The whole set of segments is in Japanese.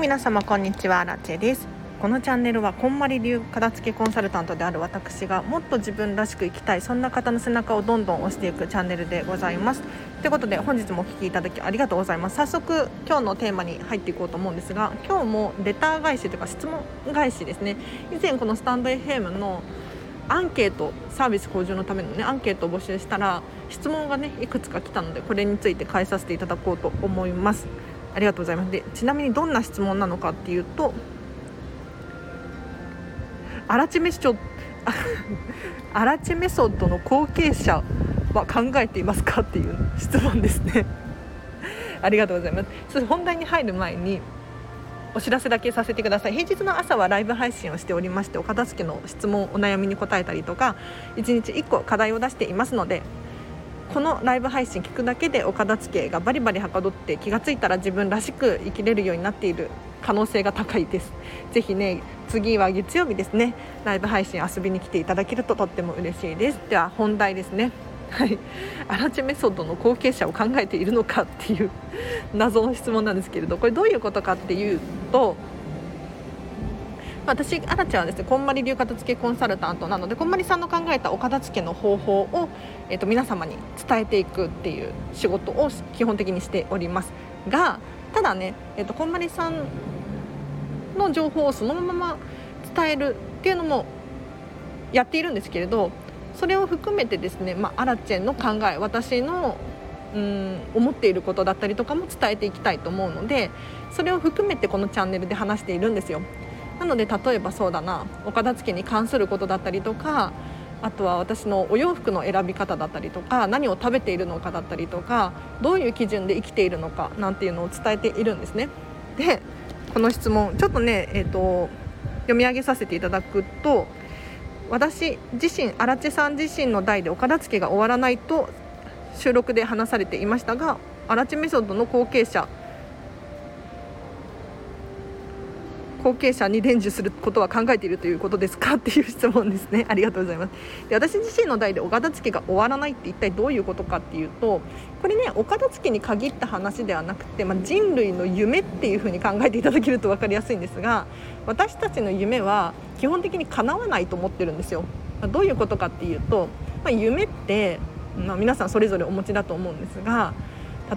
皆様こんにちはラチェです。このチャンネルはこんまり流片付けコンサルタントである私がもっと自分らしく生きたいそんな方の背中をどんどん押していくチャンネルでございます。ということで本日もお聴きいただきありがとうございます。早速今日のテーマに入っていこうと思うんですが今日もレター返しというか質問返しですね。以前このスタンド FM のアンケートサービス向上のためのねアンケートを募集したら質問がねいくつか来たのでこれについて返させていただこうと思います。ありがとうございます。でちなみにどんな質問なのかっていうとアラチメソアラチメソッドの後継者は考えていますかっていう質問ですね。ありがとうございます。本題に入る前にお知らせだけさせてください。平日の朝はライブ配信をしておりましてお片付けの質問お悩みに答えたりとか1日1個課題を出していますのでこのライブ配信聞くだけでお片付けがバリバリはかどって気がついたら自分らしく生きれるようになっている可能性が高いです。ぜひね次は月曜日ですねライブ配信遊びに来ていただけるととっても嬉しいです。では本題ですね。はい。アラチメソッドの後継者を考えているのかっていう謎の質問なんですけれどこれどういうことかっていうと私、アラちゃんはですねこんまり流片付けコンサルタントなのでこんまりさんの考えたお片付けの方法を、えーと、皆様に伝えていくっていう仕事を基本的にしておりますがただね、えーと、こんまりさんの情報をそのまま伝えるっていうのもやっているんですけれどそれを含めてですね、まあ、アラチェンの考え私のうん思っていることだったりとかも伝えていきたいと思うのでそれを含めてこのチャンネルで話しているんですよ。なので例えばそうだなお片付けに関することだったりとかあとは私のお洋服の選び方だったりとか何を食べているのかだったりとかどういう基準で生きているのかなんていうのを伝えているんですね。でこの質問ちょっとね、えーと、読み上げさせていただくと私自身荒地さん自身の代でお片付けが終わらないと収録で話されていましたが荒地メソッドの後継者後継者に伝授することは考えているということですか？っていう質問ですね。ありがとうございます。で私自身の代でお片付けが終わらないって一体どういうことかっていうとこれねお片付けに限った話ではなくて、まあ、人類の夢っていうふうに考えていただけると分かりやすいんですが私たちの夢は基本的に叶わないと思ってるんですよ。まどういうことかっていうと、まあ、夢って、まあ、皆さんそれぞれお持ちだと思うんですが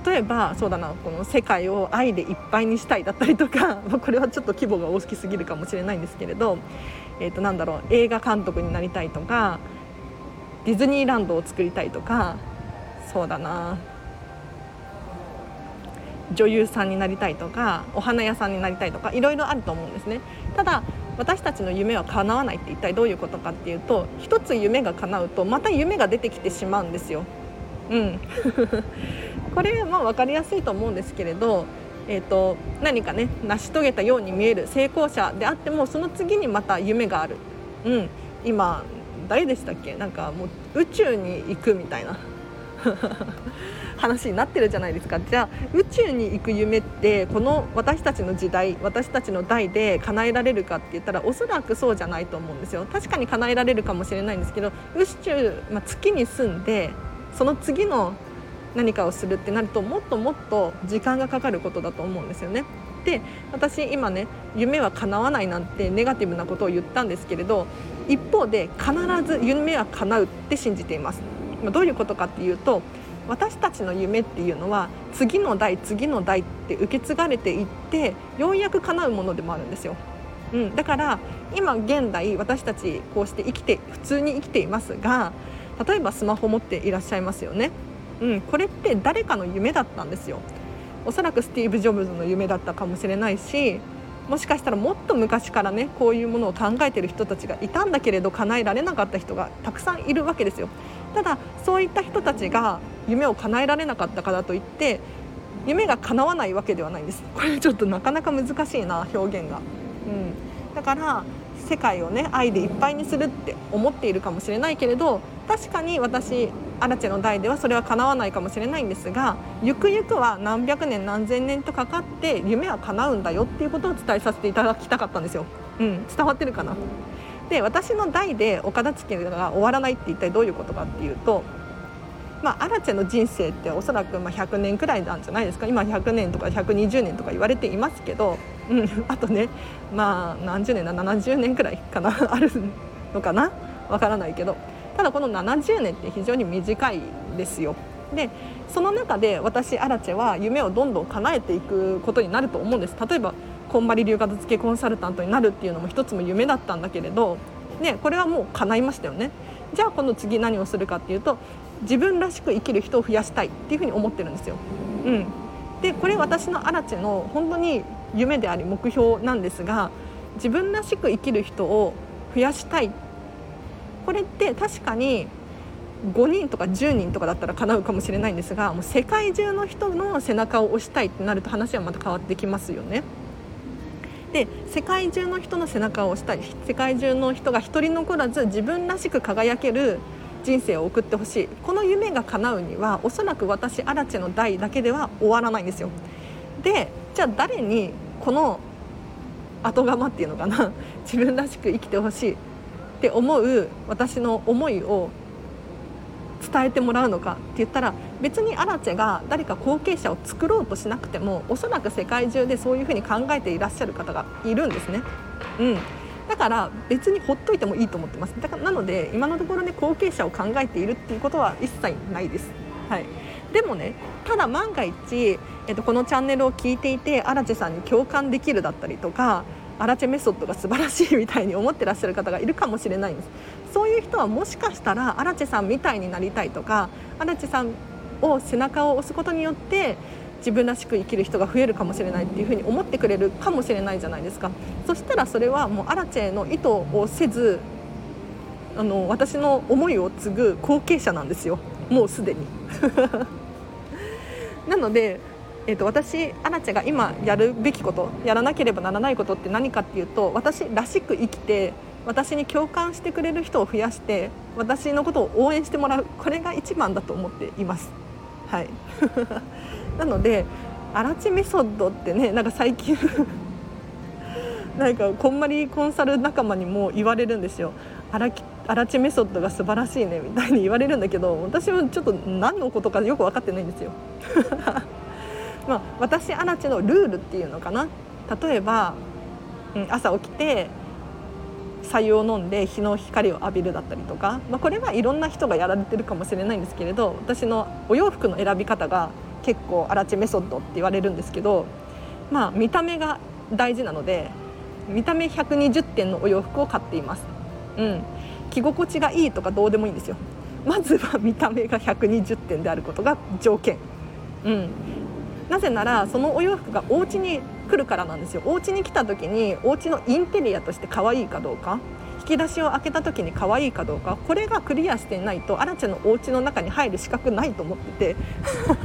例えばそうだなこの世界を愛でいっぱいにしたいだったりとか これはちょっと規模が大きすぎるかもしれないんですけれど、えー、となんだろう映画監督になりたいとかディズニーランドを作りたいとかそうだな女優さんになりたいとかお花屋さんになりたいとかいろいろあると思うんですね。ただ私たちの夢は叶わないって一体どういうことかっていうと一つ夢が叶うとまた夢が出てきてしまうんですよ。うん。これまあ分かりやすいと思うんですけれど、えーと、何かね成し遂げたように見える成功者であってもその次にまた夢がある、うん、今誰でしたっけ？なんかもう宇宙に行くみたいな。話になってるじゃないですか。じゃあ宇宙に行く夢ってこの私たちの時代私たちの代で叶えられるかって言ったらおそらくそうじゃないと思うんですよ。確かに叶えられるかもしれないんですけど宇宙、まあ、月に住んでその次の何かをするってなるともっともっと時間がかかることだと思うんですよね。で私今ね夢は叶わないなんてネガティブなことを言ったんですけれど一方で必ず夢は叶うって信じています。どういうことかっていうと私たちの夢っていうのは次の代次の代って受け継がれていってようやく叶うものでもあるんですよ。うん、だから今現代私たちこうして生きて普通に生きていますが例えばスマホ持っていらっしゃいますよね。うん、これって誰かの夢だったんですよ。おそらくスティーブ・ジョブズの夢だったかもしれないしもしかしたらもっと昔からねこういうものを考えてる人たちがいたんだけれど叶えられなかった人がたくさんいるわけですよ。ただそういった人たちが夢を叶えられなかったからといって夢が叶わないわけではないんです。これちょっとなかなか難しいな表現が、うん、だから世界をね愛でいっぱいにするって思っているかもしれないけれど確かに私アラチェの代ではそれは叶わないかもしれないんですがゆくゆくは何百年何千年とかかって夢は叶うんだよっていうことを伝えさせていただきたかったんですよ。うん、伝わってるかなで私の代でお片付けが終わらないって一体どういうことかっていうとまあ、アラチェの人生っておそらくま100年くらいなんじゃないですか今100年とか120年とか言われていますけどうん、あとねまあ何十年だ？70年くらいかな？あるのかな？わからないけど。ただこの70年って非常に短いですよ。でその中で私アラチェは夢をどんどん叶えていくことになると思うんです。例えばこんまり流片付けコンサルタントになるっていうのも一つも夢だったんだけれど、ね、これはもう叶いましたよね。じゃあこの次何をするかっていうと自分らしく生きる人を増やしたいっていうふうに思ってるんですよ。うん、でこれ私のアラチェの本当に夢であり目標なんですが自分らしく生きる人を増やしたいこれって確かに5人とか10人とかだったら叶うかもしれないんですがもう世界中の人の背中を押したいってなると話はまた変わってきますよね。で世界中の人の背中を押したい世界中の人が一人残らず自分らしく輝ける人生を送ってほしいこの夢が叶うにはおそらく私アラチェの代だけでは終わらないんですよ。でじゃあ誰にこの後釜っていうのかな？自分らしく生きてほしいって思う私の思いを伝えてもらうのかって言ったら別にアラチェが誰か後継者を作ろうとしなくてもおそらく世界中でそういうふうに考えていらっしゃる方がいるんですね。うんだから別にほっといてもいいと思ってますだからなので今のところね後継者を考えているっていうことは一切ないです。はいでもねただ万が一、えっと、このチャンネルを聞いていてアラチェさんに共感できるだったりとかアラチェメソッドが素晴らしいみたいに思ってらっしゃる方がいるかもしれないんです。そういう人はもしかしたらアラチェさんみたいになりたいとかアラチェさんを背中を押すことによって自分らしく生きる人が増えるかもしれないっていうふうに思ってくれるかもしれないじゃないですか。そしたらそれはもうアラチェの意図をせずあの私の思いを継ぐ後継者なんですよ。もうすでに。なので、えーと、私アラチェが今やるべきことやらなければならないことって何かっていうと私らしく生きて私に共感してくれる人を増やして私のことを応援してもらうこれが一番だと思っています。はい なのでアラチメソッドってねなんか最近 なんかこんまりコンサル仲間にも言われるんですよ。アラアラチメソッドが素晴らしいねみたいに言われるんだけど私はちょっと何のことかよく分かってないんですよ。まあ、私アラチのルールっていうのかな。例えば、うん、朝起きて白湯を飲んで日の光を浴びるだったりとか、まあ、これはいろんな人がやられてるかもしれないんですけれど私のお洋服の選び方が結構アラチメソッドって言われるんですけど、まあ、見た目が大事なので見た目120点のお洋服を買っています、うん、着心地がいいとかどうでもいいんですよ。まずは見た目が120点であることが条件、うん、なぜならそのお洋服がお家に来るからなんですよ。お家に来た時にお家のインテリアとして可愛いかどうか。引き出しを開けた時に可愛いかどうか。これがクリアしていないとアラチェのお家の中に入る資格ないと思ってて。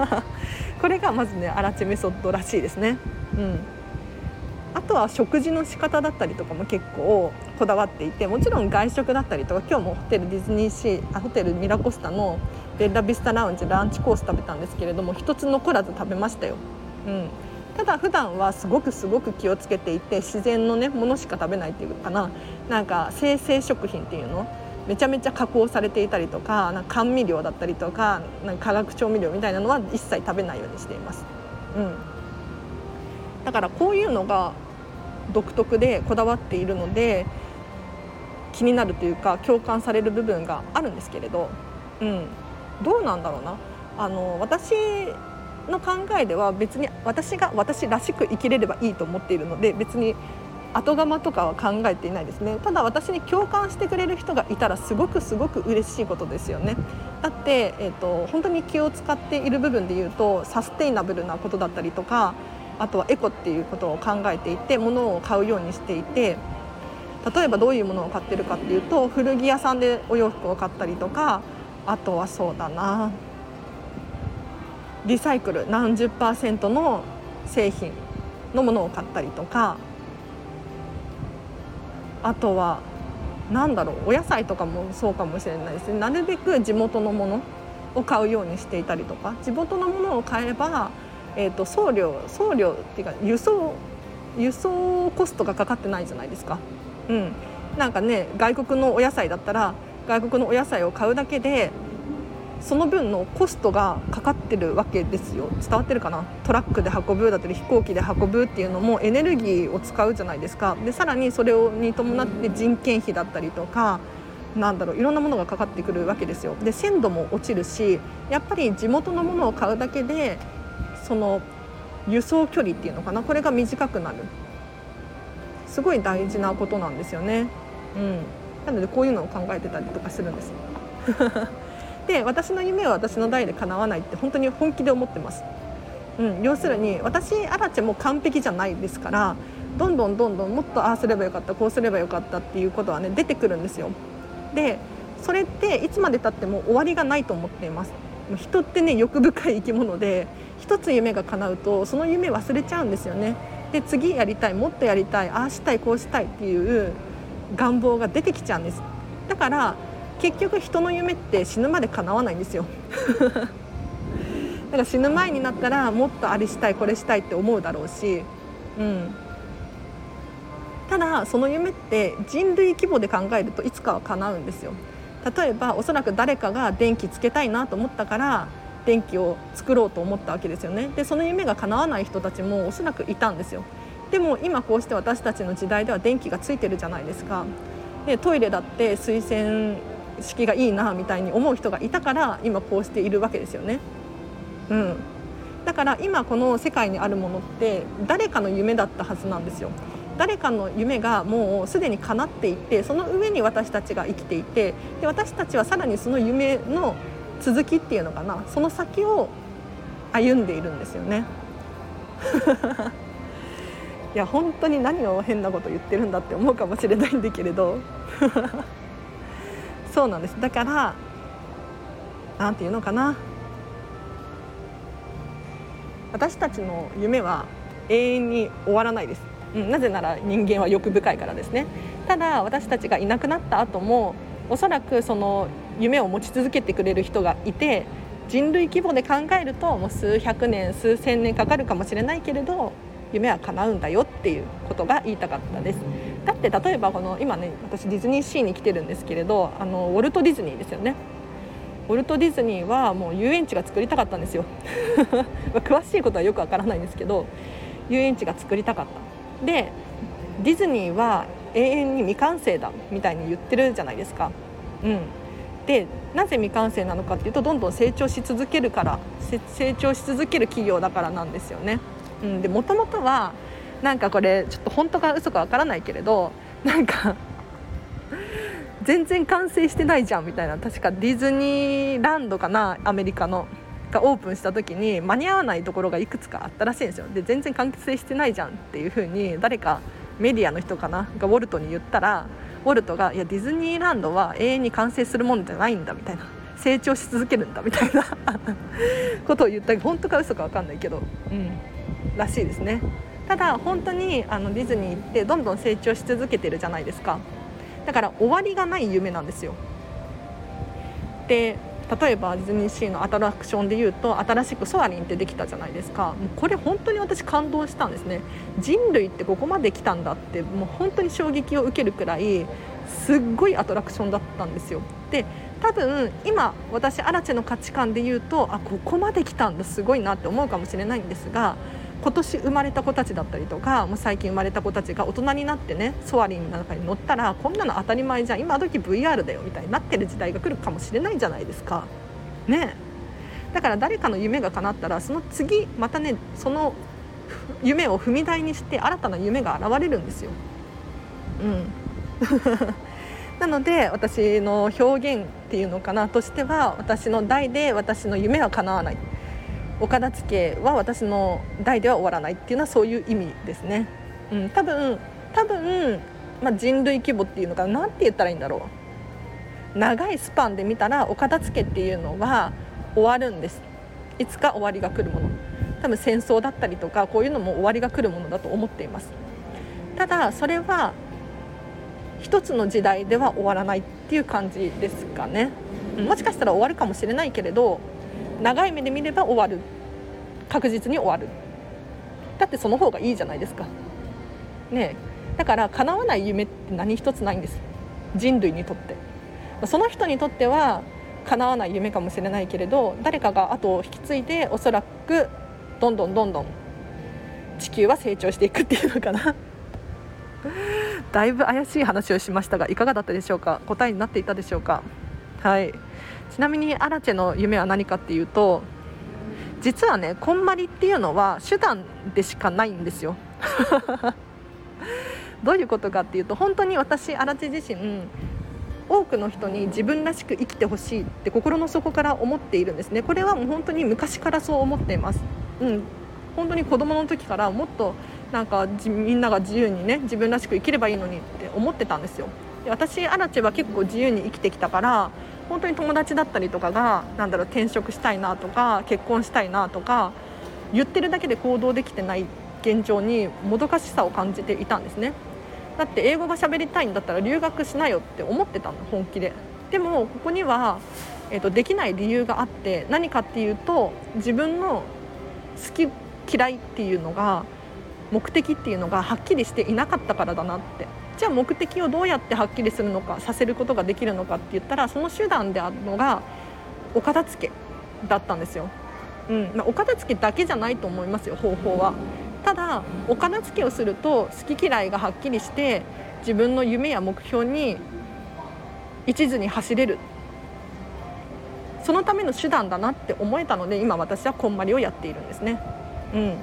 これがまずねアラチェメソッドらしいですね。うん。あとは食事の仕方だったりとかも結構こだわっていてもちろん外食だったりとか今日もホテルディズニーシーあホテルミラコスタのベッラビスタラウンジランチコース食べたんですけれども一つ残らず食べましたよ。うん、ただ普段はすごくすごく気をつけていて自然のねものしか食べないっていうかな。なんか生成食品っていうの？めちゃめちゃ加工されていたりとかなんか甘味料だったりとかなんか化学調味料みたいなのは一切食べないようにしています。うん、だからこういうのが独特でこだわっているので気になるというか共感される部分があるんですけれど、うん、どうなんだろうな。あの私の考えでは別に私が私らしく生きれればいいと思っているので別に後釜とかは考えていないですね。ただ私に共感してくれる人がいたらすごくすごく嬉しいことですよね。だって、えーと、本当に気を使っている部分で言うとサステイナブルなことだったりとかあとはエコっていうことを考えていて物を買うようにしていて例えばどういうものを買ってるかっていうと古着屋さんでお洋服を買ったりとかあとはそうだな。リサイクル何十パーセントの製品のものを買ったりとか。あとは何だろうお野菜とかもそうかもしれないですね。なるべく地元のものを買うようにしていたりとか。地元のものを買えば、えーと、送料送料っていうか輸送輸送コストがかかってないじゃないですか。うん、なんかね外国のお野菜だったら外国のお野菜を買うだけでその分のコストがかかってるわけですよ。伝わってるかな？トラックで運ぶだったり飛行機で運ぶっていうのもエネルギーを使うじゃないですか。でさらにそれをに伴って人件費だったりとかなんだろういろんなものがかかってくるわけですよ。で鮮度も落ちるしやっぱり地元のものを買うだけでその輸送距離っていうのかな？これが短くなる。すごい大事なことなんですよね。うん、なのでこういうのを考えてたりとかするんです。で私の夢は私の代で叶わないって本当に本気で思ってます。うん、要するに私アラチェも完璧じゃないですからどんどんどんどんもっとああすればよかったこうすればよかったっていうことはね出てくるんですよ。でそれっていつまでたっても終わりがないと思っています。人ってね欲深い生き物で一つ夢が叶うとその夢忘れちゃうんですよね。で次やりたいもっとやりたいああしたいこうしたいっていう願望が出てきちゃうんです。だから結局人の夢って死ぬまで叶わないんですよ。だから死ぬ前になったらもっとあれしたいこれしたいって思うだろうし、うん、ただその夢って人類規模で考えるといつかは叶うんですよ。例えばおそらく誰かが電気つけたいなと思ったから電気を作ろうと思ったわけですよね。でその夢が叶わない人たちもおそらくいたんですよ。でも今こうして私たちの時代では電気がついてるじゃないですか。でトイレだって水洗式がいいなみたいに思う人がいたから今こうしているわけですよね。うん。だから今この世界にあるものって誰かの夢だったはずなんですよ。誰かの夢がもうすでに叶っていてその上に私たちが生きていてで私たちはさらにその夢の続きっていうのかな。その先を歩んでいるんですよね。いや本当に何を変なこと言ってるんだって思うかもしれないんだけれど。そうなんです。だから何て言うのかな。私たちの夢は永遠に終わらないです、うん、なぜなら人間は欲深いからですね。ただ私たちがいなくなった後もおそらくその夢を持ち続けてくれる人がいて人類規模で考えるともう数百年数千年かかるかもしれないけれど夢は叶うんだよっていうことが言いたかったです。だって例えばこの今ね私ディズニーシーに来てるんですけれどあのウォルト・ディズニーですよね。ウォルト・ディズニーはもう遊園地が作りたかったんですよ。詳しいことはよくわからないんですけど遊園地が作りたかった。でディズニーは永遠に未完成だみたいに言ってるじゃないですか。うん。でなぜ未完成なのかっていうとどんどん成長し続けるから成長し続ける企業だからなんですよね。うん、でもともとはなんかこれちょっと本当か嘘かわからないけれどなんか全然完成してないじゃんみたいな確かディズニーランドかなアメリカのがオープンした時に間に合わないところがいくつかあったらしいんですよ。で全然完成してないじゃんっていう風に誰かメディアの人かながウォルトに言ったらウォルトがいやディズニーランドは永遠に完成するもんじゃないんだみたいな成長し続けるんだみたいなことを言った。本当か嘘か分かんないけど、うん、らしいですね。ただ本当にあのディズニーってどんどん成長し続けてるじゃないですか。だから終わりがない夢なんですよ。で例えばディズニーシーのアトラクションでいうと新しくソアリンってできたじゃないですか。もうこれ本当に私感動したんですね。人類ってここまで来たんだってもう本当に衝撃を受けるくらいすっごいアトラクションだったんですよ。で多分今私アラチェの価値観で言うとあここまで来たんだすごいなって思うかもしれないんですが今年生まれた子たちだったりとかもう最近生まれた子たちが大人になってねソアリンの中に乗ったらこんなの当たり前じゃん今時 VR だよみたいになってる時代が来るかもしれないじゃないですか。ねだから誰かの夢が叶ったらその次またねその夢を踏み台にして新たな夢が現れるんですよ。うん なので私の表現っていうのかなとしては私の代で私の夢は叶わないお片付けは私の代では終わらないっていうのはそういう意味ですね。うん、多分多分、まあ、人類規模っていうのかな？何て言ったらいいんだろう。長いスパンで見たらお片付けっていうのは終わるんです。いつか終わりが来るもの。多分戦争だったりとかこういうのも終わりが来るものだと思っています。ただそれは一つの時代では終わらないっていう感じですかね。もしかしたら終わるかもしれないけれど長い目で見れば終わる。確実に終わる。だってその方がいいじゃないですか。ねだから叶わない夢って何一つないんです。人類にとって。その人にとっては叶わない夢かもしれないけれど誰かが後を引き継いでおそらくどんどんどんどん地球は成長していくっていうのかな。だいぶ怪しい話をしましたがいかがだったでしょうか？答えになっていたでしょうか？はい。ちなみにアラチェの夢は何かっていうと実はねこんまりっていうのは手段でしかないんですよ。どういうことかっていうと本当に私アラチェ自身多くの人に自分らしく生きてほしいって心の底から思っているんですね。これはもう本当に昔からそう思っています。うん。本当に子供の時からもっとなんかみんなが自由にね自分らしく生きればいいのにって思ってたんですよ。私アラチェは結構自由に生きてきたから本当に友達だったりとかがなんだろう転職したいなとか結婚したいなとか言ってるだけで行動できてない現状にもどかしさを感じていたんですね。だって英語が喋りたいんだったら留学しなよって思ってたの本気で。でもここには、えーと、できない理由があって何かっていうと自分の好き嫌いっていうのが目的っていうのがはっきりしていなかったからだなって。じゃあ目的をどうやってはっきりするのかさせることができるのかって言ったらその手段であるのがお片付けだったんですよ、うん。まあ、お片付けだけじゃないと思いますよ。方法はただお片付けをすると好き嫌いがはっきりして自分の夢や目標に一途に走れる。そのための手段だなって思えたので今私はこんまりをやっているんですね。うん、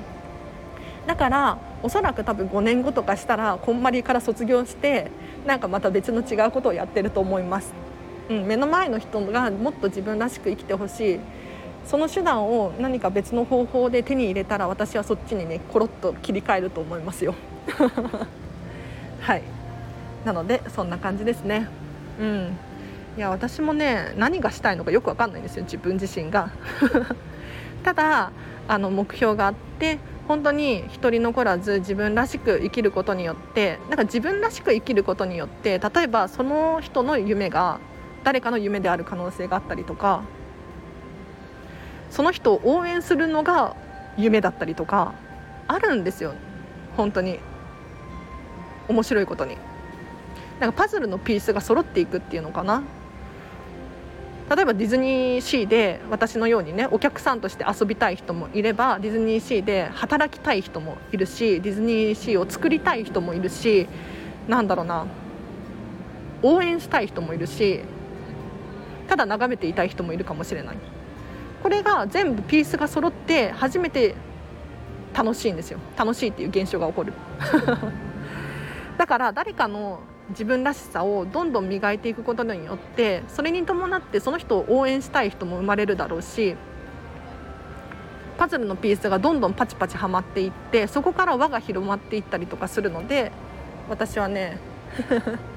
だからおそらく多分5年後とかしたらこんまりから卒業してなんかまた別の違うことをやってると思います。うん、目の前の人がもっと自分らしく生きてほしい。その手段を何か別の方法で手に入れたら私はそっちにねコロッと切り替えると思いますよ。はい。なのでそんな感じですね。うん。いや私もね何がしたいのかよく分かんないんですよ自分自身が。ただあの目標があって本当に一人残らず自分らしく生きることによってなんか自分らしく生きることによって例えばその人の夢が誰かの夢である可能性があったりとかその人を応援するのが夢だったりとかあるんですよ。本当に。面白いことに。なんかパズルのピースが揃っていくっていうのかな。例えばディズニーシーで私のようにねお客さんとして遊びたい人もいればディズニーシーで働きたい人もいるしディズニーシーを作りたい人もいるしなんだろうな応援したい人もいるしただ眺めていたい人もいるかもしれない。これが全部ピースが揃って初めて楽しいんですよ。楽しいっていう現象が起こる。だから誰かの自分らしさをどんどん磨いていくことによってそれに伴ってその人を応援したい人も生まれるだろうしパズルのピースがどんどんパチパチはまっていってそこから輪が広まっていったりとかするので私はね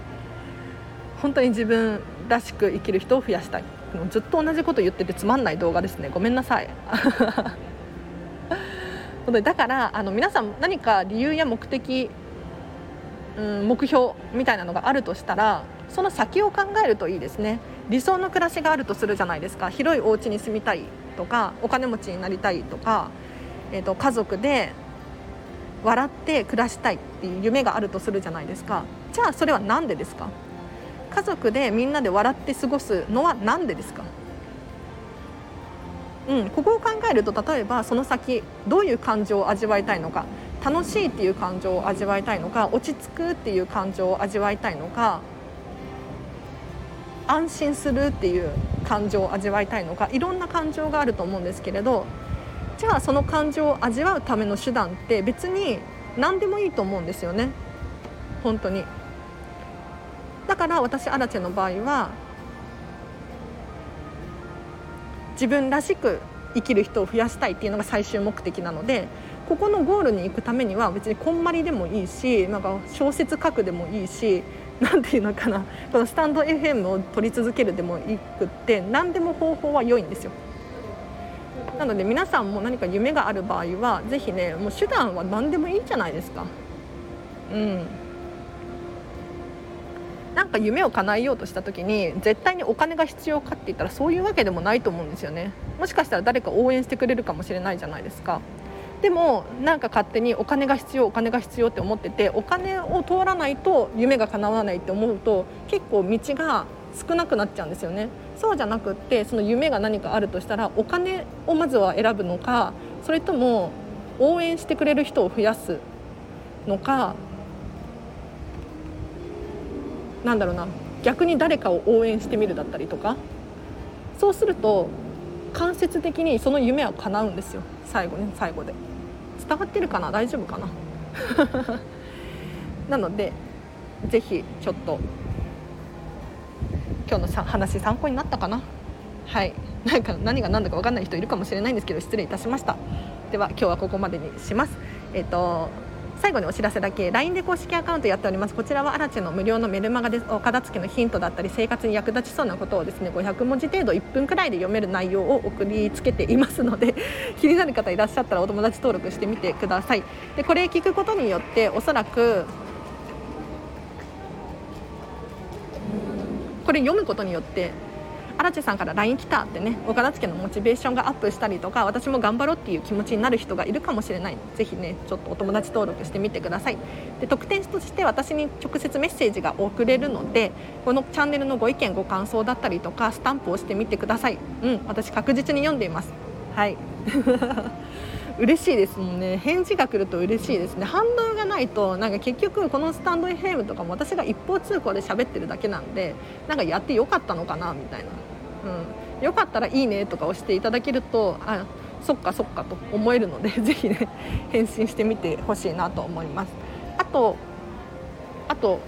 本当に自分らしく生きる人を増やしたい。もうずっと同じこと言っててつまんない動画ですね。ごめんなさい。だからあの皆さん何か理由や目的、うん、目標みたいなのがあるとしたらその先を考えるといいですね。理想の暮らしがあるとするじゃないですか。広いお家に住みたいとかお金持ちになりたいとか、えーと、と家族で笑って暮らしたいっていう夢があるとするじゃないですか。じゃあそれは何でですか？家族でみんなで笑って過ごすのは何でですか？うん、ここを考えると例えばその先どういう感情を味わいたいのか。楽しいっていう感情を味わいたいのか落ち着くっていう感情を味わいたいのか安心するっていう感情を味わいたいのかいろんな感情があると思うんですけれどじゃあその感情を味わうための手段って別に何でもいいと思うんですよね本当に。だから私アラチェの場合は自分らしく生きる人を増やしたいっていうのが最終目的なのでここのゴールに行くためには別にこんまりでもいいしなんか小説書くでもいいし何ていうのかなこのスタンド FM を撮り続けるでもいくって何でも方法は良いんですよ。なので皆さんも何か夢がある場合は是非ねもう手段は何でもいいじゃないですか。うんなんか夢を叶えようとした時に絶対にお金が必要かって言ったらそういうわけでもないと思うんですよねもしかしたら誰か応援してくれるかもしれないじゃないですかでもなんか勝手にお金が必要お金が必要って思っててお金を通らないと夢が叶わないって思うと結構道が少なくなっちゃうんですよね。そうじゃなくってその夢が何かあるとしたらお金をまずは選ぶのかそれとも応援してくれる人を増やすのかなんだろうな逆に誰かを応援してみるだったりとか。そうすると間接的にその夢は叶うんですよ。最後ね最後で。伝わってるかな？大丈夫かな？なのでぜひちょっと今日のさ話参考になったかな？はい。なんか何が何だか分かんない人いるかもしれないんですけど失礼いたしました。では今日はここまでにします。えっ、ー、と最後にお知らせだけ。LINE で公式アカウントやっております。こちらはアラチェの無料のメルマガでお片付けのヒントだったり生活に役立ちそうなことをですね500文字程度1分くらいで読める内容を送りつけていますので 気になる方いらっしゃったらお友達登録してみてください。でこれ聞くことによっておそらくこれ読むことによって荒地さんから LINE 来たってね岡田付のモチベーションがアップしたりとか私も頑張ろうっていう気持ちになる人がいるかもしれない。ぜひねちょっとお友達登録してみてください。で特典として私に直接メッセージが送れるのでこのチャンネルのご意見ご感想だったりとかスタンプをしてみてください。うん私確実に読んでいます。はい。嬉しいですもんね。返事が来ると嬉しいですね。反応がないとなんか結局このスタンド FM とかも私が一方通行で喋ってるだけなんでなんかやってよかったのかなみたいな。うん、よかったら「いいね」とか押していただけるとあそっかそっかと思えるので ぜひね返信してみてほしいなと思います。あとあと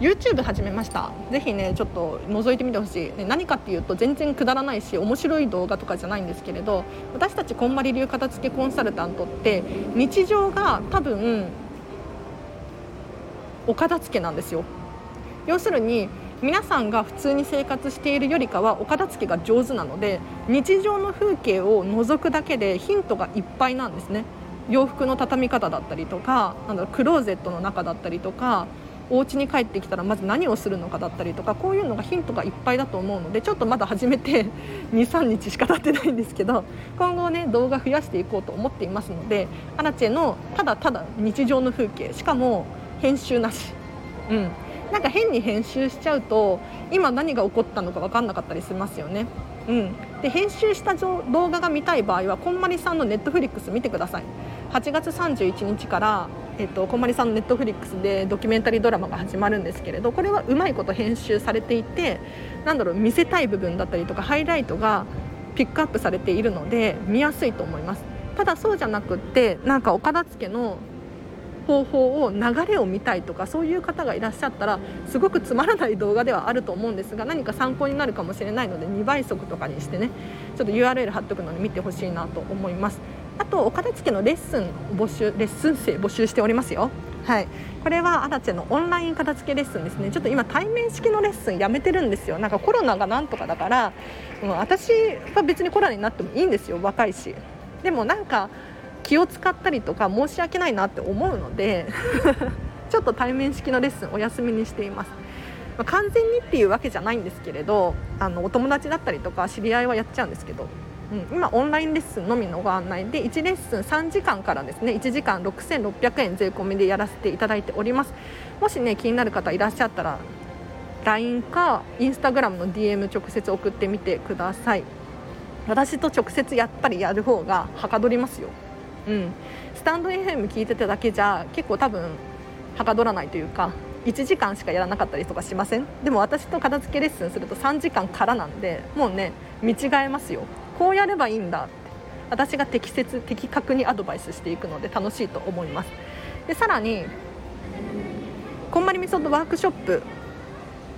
YouTube 始めました。ぜひねちょっと覗いてみてほしい、ね、何かっていうと全然くだらないし面白い動画とかじゃないんですけれど私たちこんまり流片付けコンサルタントって日常が多分お片付けなんですよ。要するに皆さんが普通に生活しているよりかはお片付けが上手なので日常の風景を覗くだけでヒントがいっぱいなんですね。洋服の畳み方だったりとかなんだろうクローゼットの中だったりとかお家に帰ってきたらまず何をするのかだったりとかこういうのがヒントがいっぱいだと思うのでちょっとまだ始めて 23日しか経ってないんですけど今後ね動画増やしていこうと思っていますのでアラチェのただただ日常の風景しかも編集なし、うん、なんか変に編集しちゃうと今何が起こったのか分かんなかったりしますよね。うん、で編集した動画が見たい場合はこんまりさんのネットフリックス見てください。8月31日から、えっと、こんまりさんのネットフリックスでドキュメンタリードラマが始まるんですけれどこれはうまいこと編集されていてなんだろう見せたい部分だったりとかハイライトがピックアップされているので見やすいと思います。ただそうじゃなくってなんか岡田付の方法を流れを見たいとかそういう方がいらっしゃったらすごくつまらない動画ではあると思うんですが何か参考になるかもしれないので2倍速とかにしてねちょっと URL 貼っとくので見てほしいなと思います。あとお片付けのレッスン募集レッスン生募集しておりますよ。はい、これはアラチェのオンライン片付けレッスンですね。ちょっと今対面式のレッスンやめてるんですよ。なんかコロナがなんとかだからもう私は別にコロナになってもいいんですよ。若いし。でもなんか気を使ったりとか申し訳ないなって思うので ちょっと対面式のレッスンお休みにしています、まあ、完全にっていうわけじゃないんですけれどあのお友達だったりとか知り合いはやっちゃうんですけど、うん、今オンラインレッスンのみのご案内で1レッスン3時間からですね1時間6600円税込みでやらせていただいております。もしね気になる方いらっしゃったら LINE か Instagram の DM 直接送ってみてください。私と直接やっぱりやる方がはかどりますよ。うん、スタンド FM 聞いてただけじゃ結構多分はかどらないというか1時間しかやらなかったりとかしません？でも私と片付けレッスンすると3時間からなんでもうね見違えますよ。こうやればいいんだって。私が適切的確にアドバイスしていくので楽しいと思います。でさらにこんまりみそとワークショップ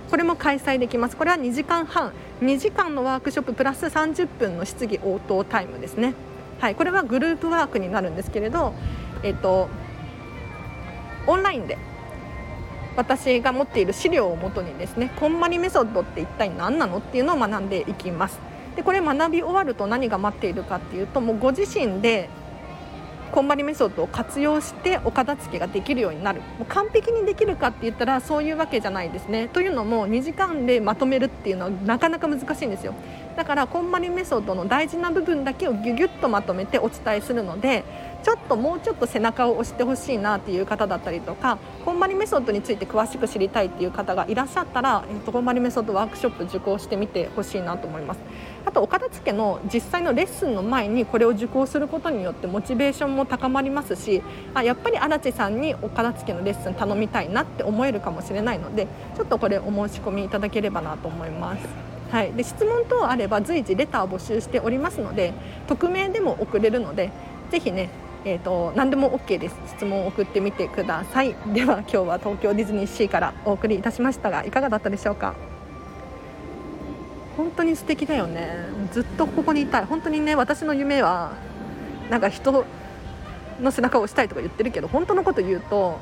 これも開催できます。これは2時間半。2時間のワークショッププラス30分の質疑応答タイムですね。はい、これはグループワークになるんですけれど、えっと、オンラインで私が持っている資料をもとにですねこんまりメソッドって一体何なのっていうのを学んでいきます。でこれ学び終わると何が待っているかっていうともうご自身でこんまりメソッドを活用してお片付けができるようになる。もう完璧にできるかって言ったらそういうわけじゃないですね。というのも2時間でまとめるっていうのはなかなか難しいんですよ。だからこんまりメソッドの大事な部分だけをギュギュッとまとめてお伝えするのでちょっともうちょっと背中を押してほしいなっていう方だったりとかこんまりメソッドについて詳しく知りたいっていう方がいらっしゃったら、えーと、こんまりメソッドワークショップ受講してみてほしいなと思いますあとお片付けの実際のレッスンの前にこれを受講することによってモチベーションも高まりますしあやっぱり荒地さんにお片付けのレッスン頼みたいなって思えるかもしれないのでちょっとこれお申し込みいただければなと思います。はい、で質問等あれば随時レターを募集しておりますので匿名でも送れるのでぜひねえーと、何でも OK です。質問を送ってみてください。では今日は東京ディズニーシーからお送りいたしましたがいかがだったでしょうか？本当に素敵だよね。ずっとここにいたい。本当にね私の夢はなんか人の背中を押したいとか言ってるけど本当のこと言うと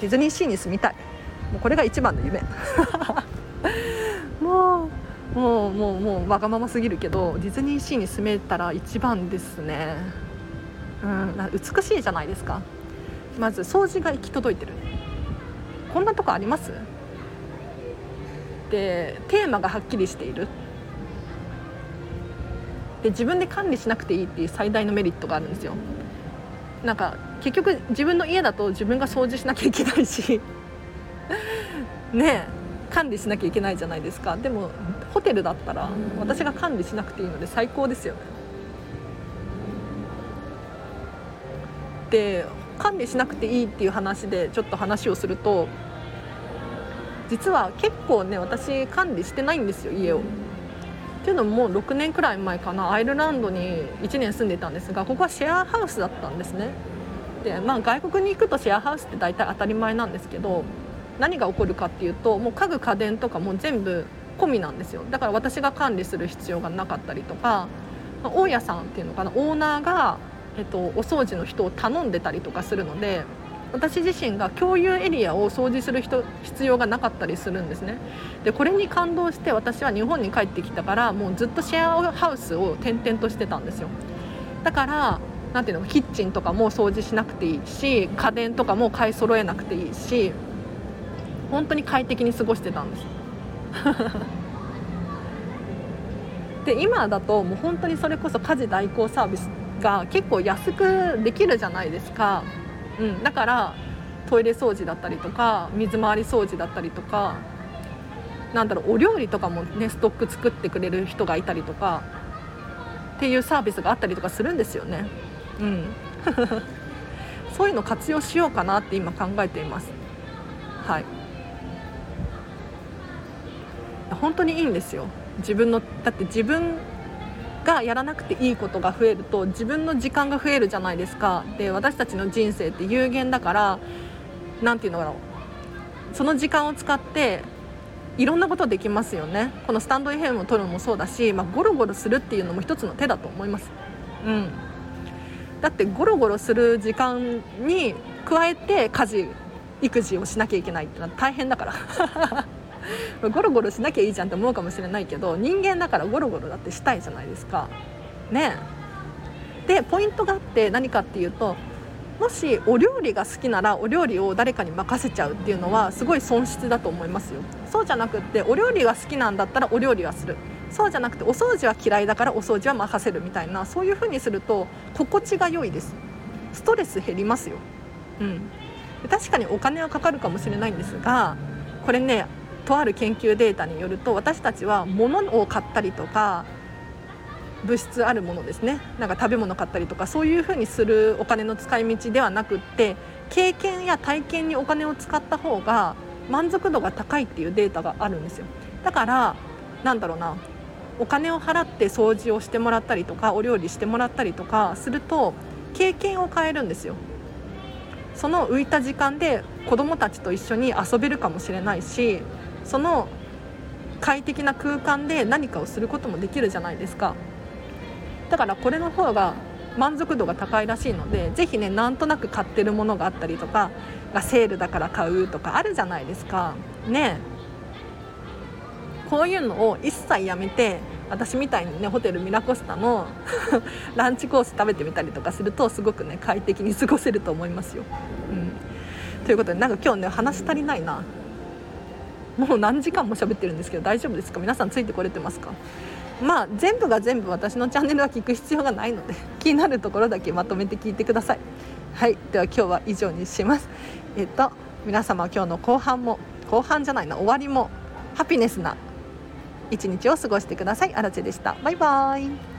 ディズニーシーに住みたい。もうこれが一番の夢。もうもうもうもうわがまますぎるけどディズニーシーに住めたら一番ですね、うん、美しいじゃないですか。まず掃除が行き届いてる。こんなとこあります？でテーマがはっきりしている。で自分で管理しなくていいっていう最大のメリットがあるんですよ。なんか結局自分の家だと自分が掃除しなきゃいけないし。ねえ。管理しなきゃいけないじゃないですか。でもホテルだったら私が管理しなくていいので最高ですよね。で管理しなくていいっていう話でちょっと話をすると実は結構ね私管理してないんですよ家を。っていうのももう6年くらい前かな。アイルランドに1年住んでたんですがここはシェアハウスだったんですね。でまあ外国に行くとシェアハウスって大体当たり前なんですけど何が起こるかっていうともう家具家電とかも全部込みなんですよ。だから私が管理する必要がなかったりとか、ま、大家さんっていうのかな。オーナーが、えっと、お掃除の人を頼んでたりとかするので私自身が共有エリアを掃除する人必要がなかったりするんですね。でこれに感動して私は日本に帰ってきたからもうずっとシェアハウスを転々としてたんですよ。だからなんていうのキッチンとかも掃除しなくていいし家電とかも買い揃えなくていいし本当に快適に過ごしてたんです。で今だともう本当にそれこそ家事代行サービスが結構安くできるじゃないですか、うん、だからトイレ掃除だったりとか水回り掃除だったりとかなんだろうお料理とかもねストック作ってくれる人がいたりとかっていうサービスがあったりとかするんですよね。うん。そういうの活用しようかなって今考えています。はい。本当にいいんですよ。自分のだって自分がやらなくていいことが増えると自分の時間が増えるじゃないですか。で私たちの人生って有限だから何て言うのかなその時間を使っていろんなことできますよね。このスタンド FM を撮るのもそうだし、まあ、ゴロゴロするっていうのも一つの手だと思います。うん。だってゴロゴロする時間に加えて家事育児をしなきゃいけないってのは大変だから。ゴロゴロしなきゃいいじゃんって思うかもしれないけど人間だからゴロゴロだってしたいじゃないですか。ね。でポイントがあって何かっていうともしお料理が好きならお料理を誰かに任せちゃうっていうのはすごい損失だと思いますよ。そうじゃなくってお料理が好きなんだったらお料理はする。そうじゃなくてお掃除は嫌いだからお掃除は任せるみたいなそういう風にすると心地が良いです。ストレス減りますよ。うん。確かにお金はかかるかもしれないんですがこれねとある研究データによると私たちは物を買ったりとか物質あるものですね。なんか食べ物買ったりとかそういうふうにするお金の使い道ではなくって経験や体験にお金を使った方が満足度が高いっていうデータがあるんですよ。だからなんだろうなお金を払って掃除をしてもらったりとかお料理してもらったりとかすると経験を変えるんですよ。その浮いた時間で子どもたちと一緒に遊べるかもしれないしその快適な空間で何かをすることもできるじゃないですか。だからこれの方が満足度が高いらしいのでぜひねなんとなく買ってるものがあったりとかがセールだから買うとかあるじゃないですか。ね。こういうのを一切やめて私みたいにねホテルミラコスタの ランチコース食べてみたりとかするとすごくね快適に過ごせると思いますよ。うん、ということでなんか今日ね話足りないな。もう何時間も喋ってるんですけど大丈夫ですか？皆さんついてこれてますか？まあ全部が全部私のチャンネルは聞く必要がないので 気になるところだけまとめて聞いてください。はいでは今日は以上にします。えっと皆様今日の後半も後半じゃないな終わりもハピネスな一日を過ごしてください。あらでした。バイバイ。